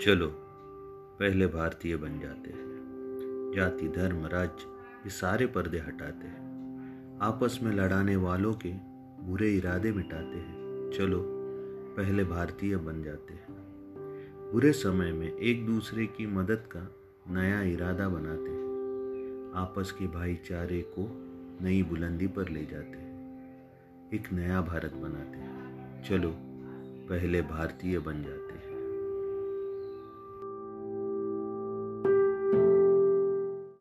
चलो, पहले भारतीय बन जाते हैं। जाति, धर्म, राज्य, ये सारे पर्दे हटाते हैं। आपस में लड़ाने वालों के बुरे इरादे मिटाते हैं। चलो, पहले भारतीय बन जाते हैं। बुरे समय में एक दूसरे की मदद का नया इरादा बनाते हैं। आपस के भाईचारे को नई बुलंदी पर ले जाते हैं। एक नया भारत बनाते हैं। चलो, पहले भारतीय बन जाते हैं।